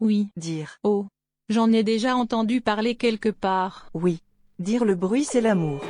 Oui. Dire. Oh. J'en ai déjà entendu parler quelque part. Oui. Dire le bruit c'est l'amour.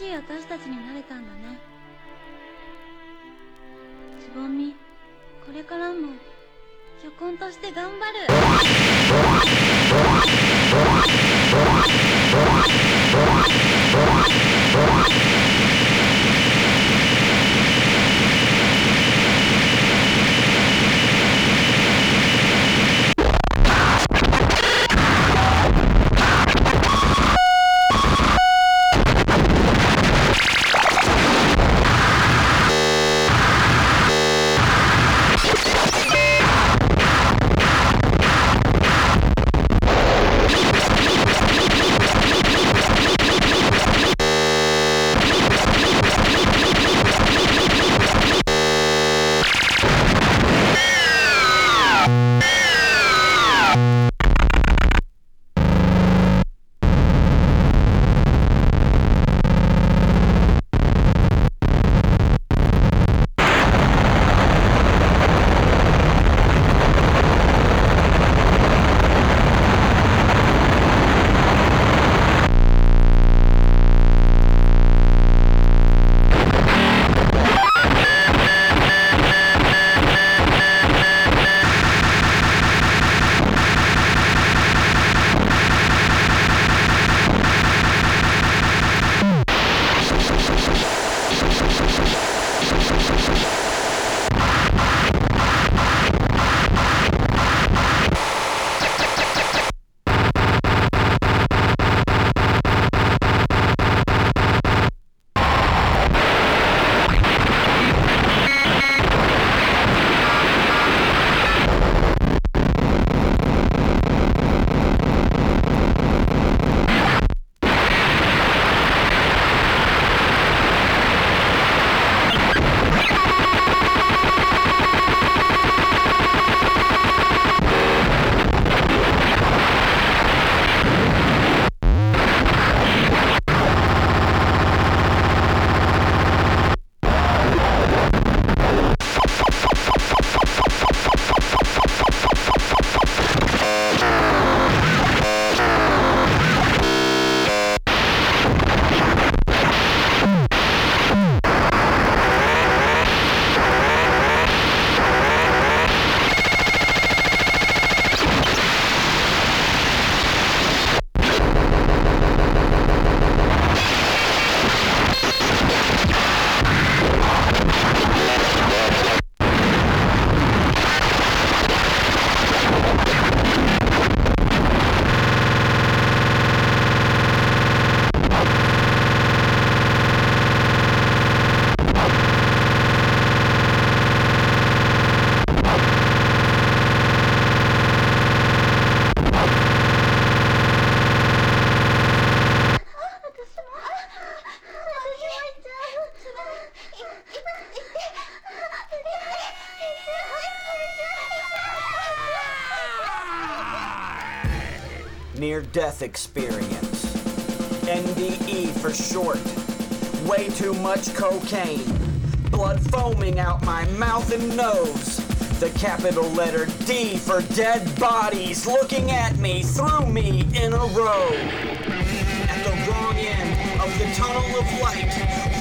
しい私たちになれたんだね。つぼみこれからも巨根として頑張る death experience. NDE for short. Way too much cocaine. Blood foaming out my mouth and nose. The capital letter D for dead bodies looking at me, through me in a row. At the wrong end of the tunnel of light,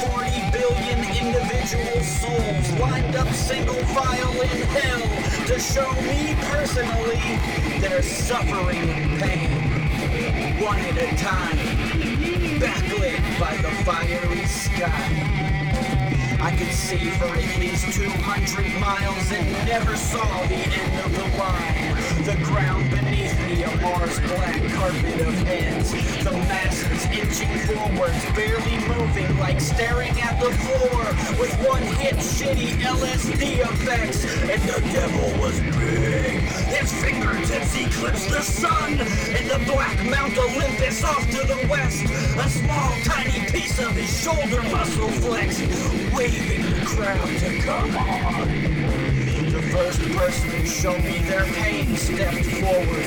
40 billion individual souls lined up single file in hell to show me personally their suffering and pain. One at a time, backlit by the fiery sky. I could see for at least 200 miles and never saw the end of the line. The ground beneath me, a Mars black carpet of heads. The masses inching forwards, barely moving, like staring at the floor with one hit shitty LSD effects. And the devil was big. His fingertips eclipsed the sun. And the black Mount Olympus off to the west. A small, tiny piece of his shoulder muscle flexed, waving the crowd to come on. First person who showed me their pain stepped forward.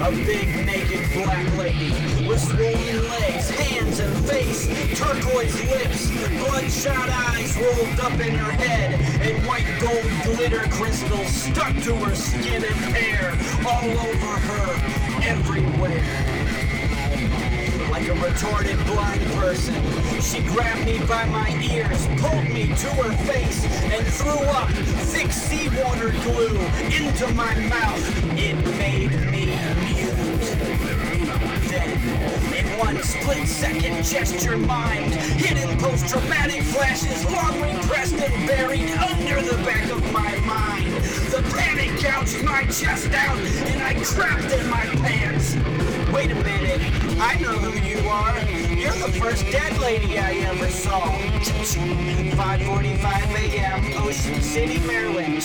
A big naked black lady with swollen legs, hands and face, turquoise lips, bloodshot eyes rolled up in her head, and white gold glitter crystals stuck to her skin and hair, all over her, everywhere. Like a retarded blind person, she grabbed me by my ears, pulled me to her face, and threw up thick seawater glue into my mouth. It made me mute. In one split second gesture mind, hidden post-traumatic flashes long repressed and buried under the back of my mind. The panic gouged my chest out, and I crapped in my pants. Wait a minute, I know who you are. You're the first dead lady I ever saw. 5:45 a.m., Ocean City, Maryland.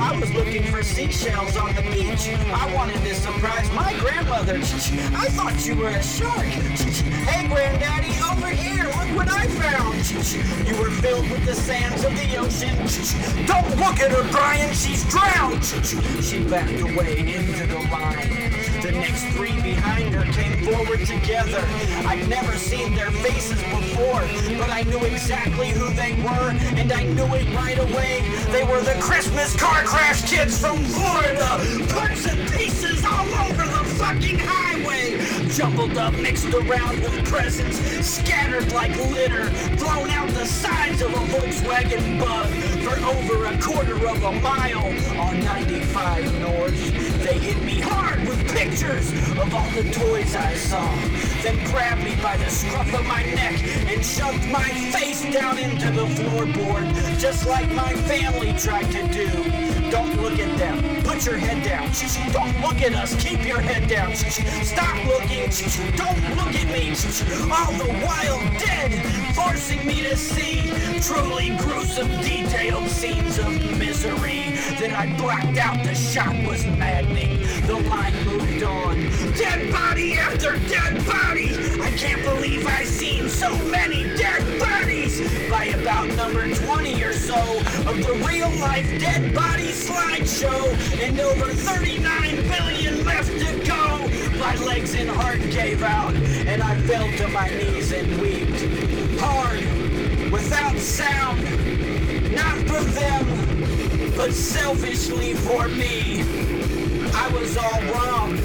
I was looking for seashells on the beach. I wanted to surprise my grandmother. I thought you were a shark. Hey, granddaddy, over here, look what I found. You were filled with the sands of the ocean. Don't look at her, Brian, she's drowned. She backed away into the line. The next three behind her came forward together. I'd never seen their faces before, but I knew exactly who they were, and I knew it right away. They were the Christmas car crash kids from Florida. Parts and pieces all over the fucking highway. Jumbled up, mixed around with presents, scattered like litter, thrown out the sides of a Volkswagen bug for over a quarter of a mile on 95 North. They hit me hard with pictures of all the toys I saw, then grabbed me by the scruff of my neck and shoved my face down into the floorboard, just like my family tried to do. Don't look at them. Put your head down. Don't look at us. Keep your head down. Stop looking. Don't look at me. All the while dead, forcing me to see truly gruesome, detailed scenes of misery. Then I blacked out. The shock was maddening. The line moved on. Dead body after dead body. I can't believe I've seen so many dead bodies. By about number 20 or so of the real life dead body slideshow, and over 39 billion left to go. My legs and heart gave out, and I fell to my knees and wept. Hard, without sound, not for them, but selfishly for me. I was all wrong.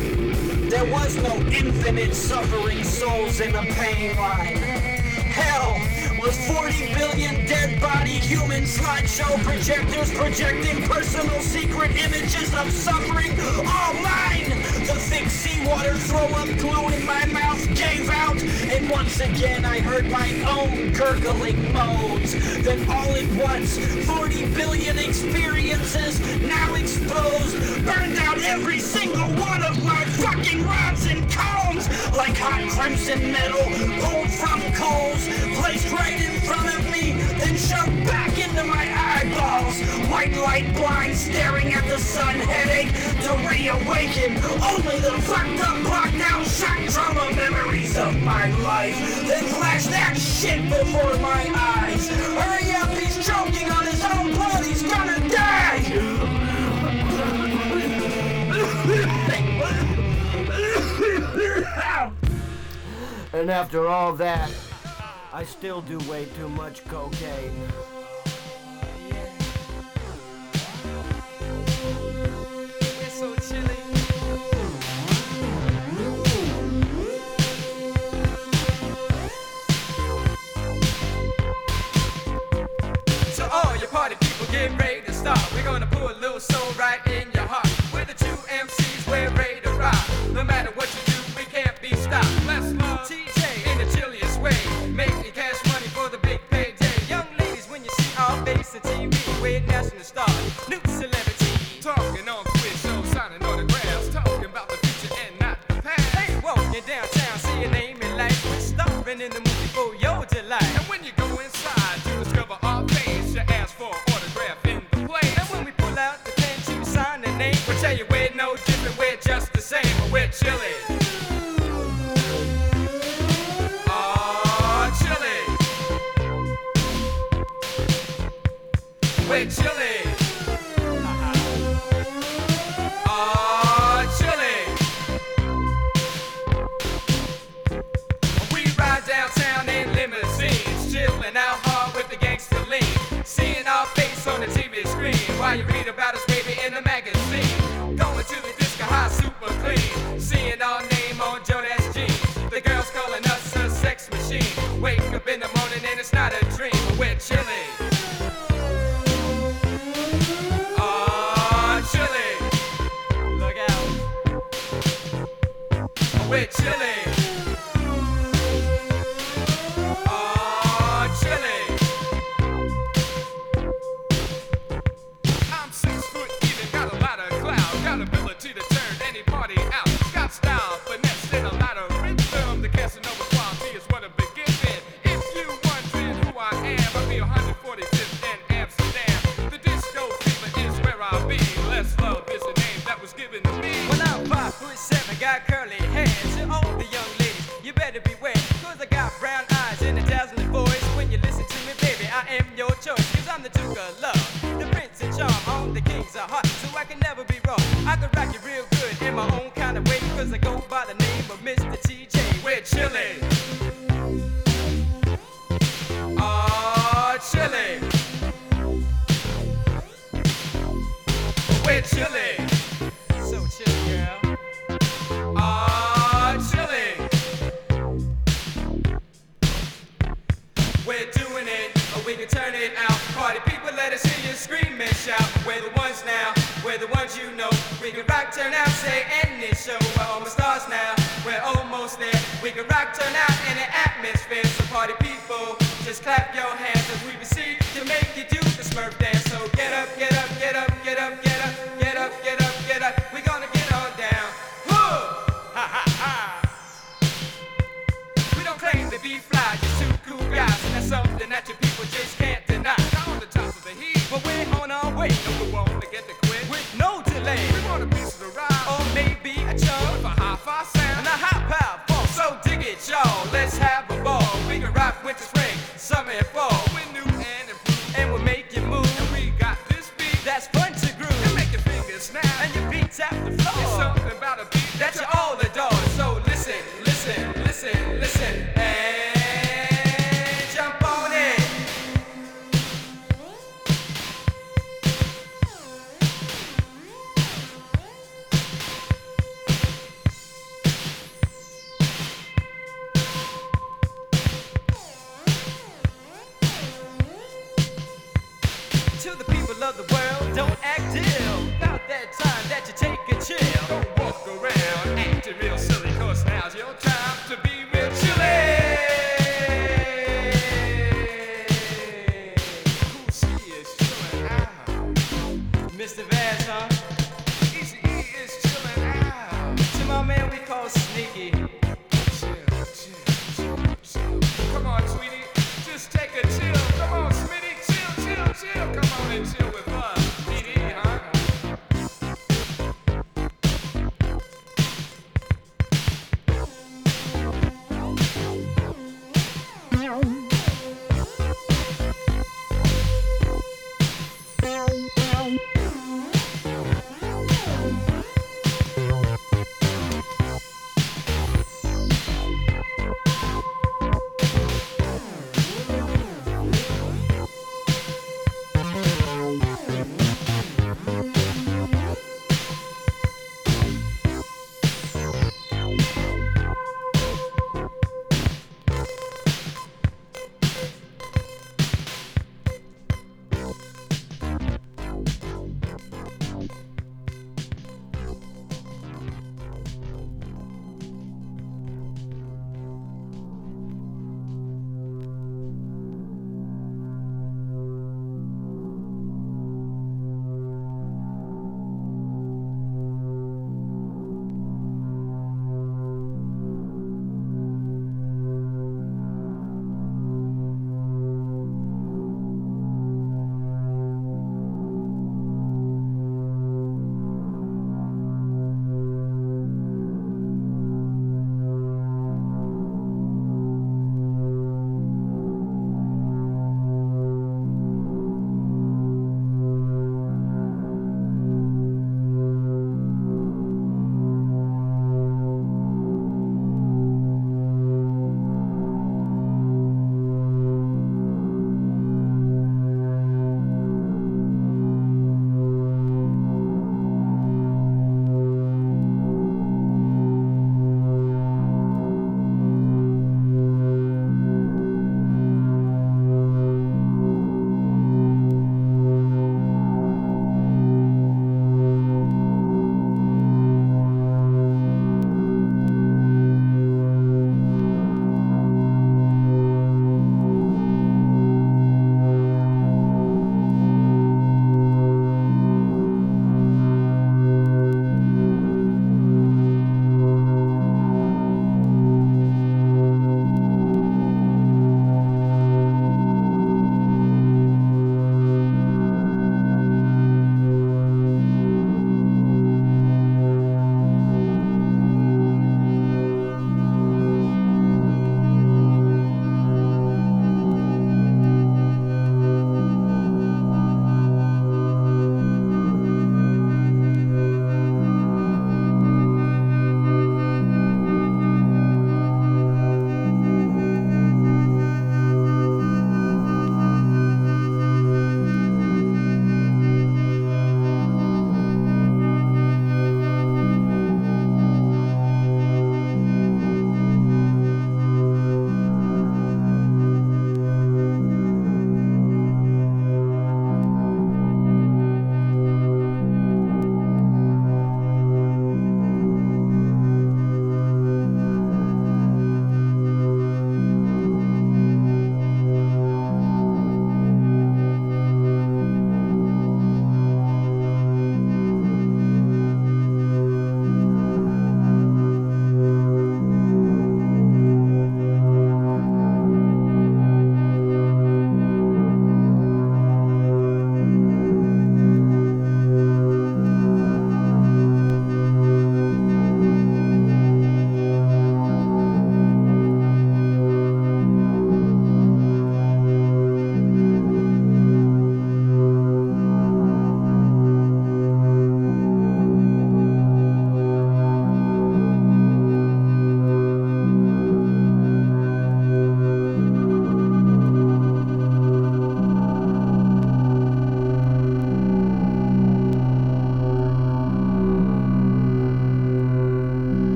There was no infinite suffering souls in the pain line. Hell was 40 billion dead body human slideshow projectors projecting personal secret images of suffering. All mine! The thick seawater throw up glue in my mouth gave out, and once again I heard my own gurgling moans. Then all at once, 40 billion experiences now exposed, burned out every single one of my fucking rods and cones like hot crimson metal pulled from coals, placed right in front of me, then shoved back into my eyeballs. White light blind staring at the sun, headache to reawaken. Only the fucked up, blocked out shock trauma memories of my life. Then flash that shit before my eyes. Hurry up, he's choking on his own blood, he's gonna die! And after all that, I still do way too much cocaine. It's so chilly. Party people get ready to start. We're gonna put a little soul right in your heart. We're the two MCs, out. We're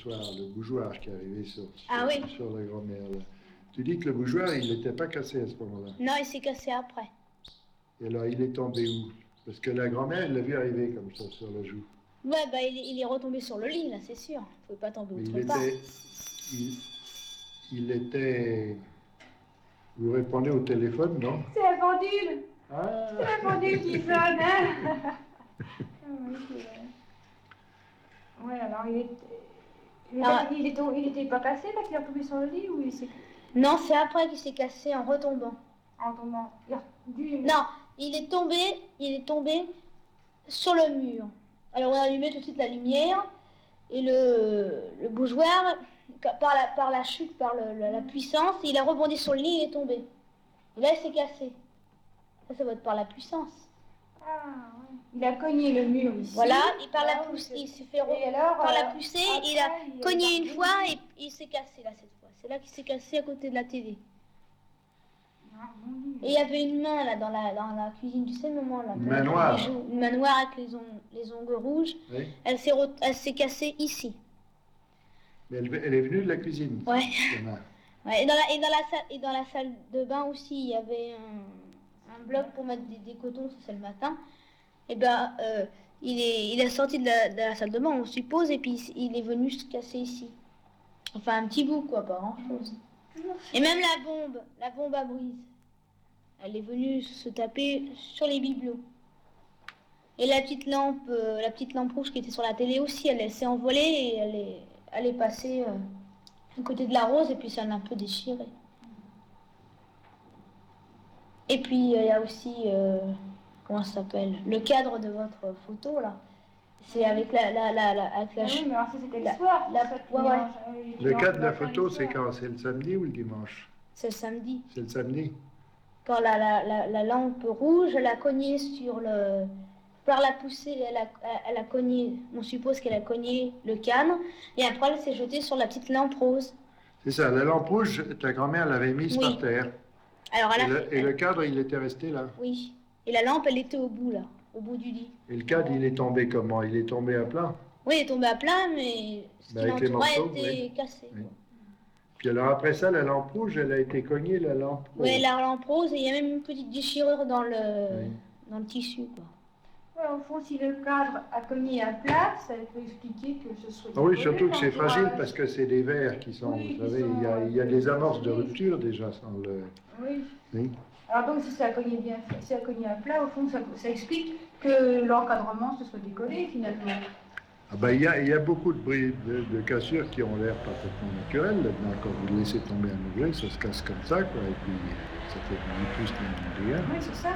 soir, le bougeoir qui est arrivé sur, sur, Ah oui. sur la grand-mère. Tu dis que le bougeoir, il n'était pas cassé à ce moment-là. Non, il s'est cassé après. Et alors, il est tombé où? Parce que la grand-mère, elle l'a vu arriver comme ça sur la joue. Ouais, bah il, est- il est retombé sur le lit, là, c'est sûr. Il pouvait pas tomber autre il part. était, il, il était. Vous répondez au téléphone, non? C'est la pendule Ah C'est la pendule qui sonne hein Oui, c'est vrai. Ouais, alors il était... Il, Ah. était- il, était, il était pas cassé là qu'il est retombé sur le lit ou il s'est Non, c'est après qu'il s'est cassé en retombant. en tombant il a Non, il est tombé, il est tombé sur le mur. Alors on a allumé tout de suite la lumière et le, le bougeoir, par la, par la chute, par le- la, la puissance, il a rebondi sur le lit et il est tombé. Et là il s'est cassé. Ça, ça va être par la puissance. Ah, ouais. Il a cogné le mur ici. Voilà, et par la pousse, c'est- il s'est fait alors, par la euh, poussée, après, il a cogné une fois et il s'est cassé là cette fois. C'est là qu'il s'est cassé à côté de la télé. Ah. Et il y avait une main là dans la, dans la cuisine, tu sais, moment là. Une avec main les noire. Une main noire avec les, ongles, les ongles rouges. Oui. Elle s'est re- elle s'est cassée ici. Mais elle, elle est venue de la cuisine. Ouais. Ouais, et, dans la, et, dans la salle, et dans la salle de bain aussi, il y avait un, un bloc pour mettre des, des cotons, ça c'est le matin. Et ben, euh, il, est, sorti de la, salle de bain, on suppose, et puis il est venu se casser ici. Enfin, un petit bout, quoi, pas grand chose. Et même la bombe, la bombe à brise, elle est venue se taper sur les bibelots. Et la petite lampe, euh, la petite lampe rouge qui était sur la télé aussi, elle, s'est envolée et elle est, elle est passée euh, à côté de la rose et puis ça l'a un peu déchiré. Et puis euh, il y a aussi, comment ça s'appelle, le cadre de votre photo là. C'est avec la, la, la, la- avec la Ah oui, mais alors ça c'était la- le soir. la- ça, qui ouais, ouais. mélange, euh, Le cas de la photo, c'est soir. quand? C'est le samedi ou le dimanche? C'est le samedi. C'est le samedi. Quand la, la, la, la lampe rouge, elle a cogné sur le. Par la poussée, elle a, elle a cogné, on suppose qu'elle a cogné le canne, et après elle s'est jetée sur la petite lampe rose. C'est ça, la lampe rouge, ta grand-mère l'avait mise Oui. par terre. Alors elle Et a le, fait- et le cadre, il était resté là. Oui. Et la lampe, elle était au bout, là, au bout du lit. Et le cadre, il est tombé comment? Il est tombé à plat? Oui, elle est tombée à plat, mais ce Bah, qui l'entourait était oui. cassé. Oui. Puis alors après ça, la lampe rouge, elle a été cognée, la lampe Oui, rose. la lampe rose, et il y a même une petite déchirure dans le, Oui. dans le tissu, quoi. Ouais, au fond, si le cadre a cogné à plat, ça peut expliquer que ce soit. Ah oui, surtout que c'est fragile parce que c'est des verres qui sont, Oui, vous savez, sont, il y, a, euh, il y a des amorces de oui. rupture déjà sans le... Oui. Oui. Alors donc si ça a cogné bien, si ça a cogné à plat, au fond, ça, ça explique que l'encadrement se soit décollé finalement. Ah ben, il, y a, il y a beaucoup de, bris, de, de cassures qui ont l'air parfaitement naturelles. Là-dedans, quand vous laissez tomber un ouvrier, ça se casse comme ça, quoi, et puis ça fait ni plus ni rien. Oui, c'est ça.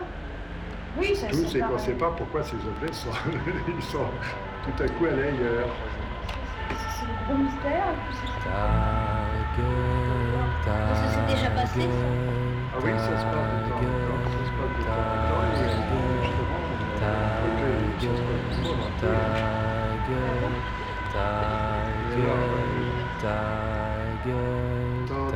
Oui, ça Tout, c'est qu'on ne sait pas pourquoi ces objets sont, ils sont tout à coup allés ailleurs. C'est le gros mystère. que c'est déjà passé, ça. Ah oui, ça se passe passe toujours dans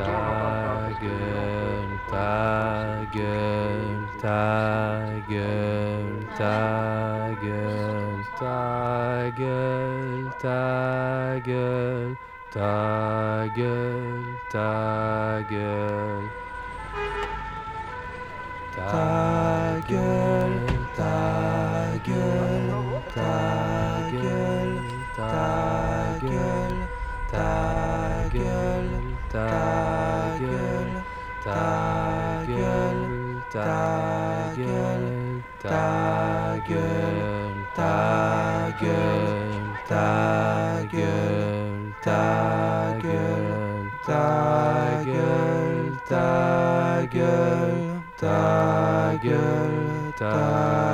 tous les- Ta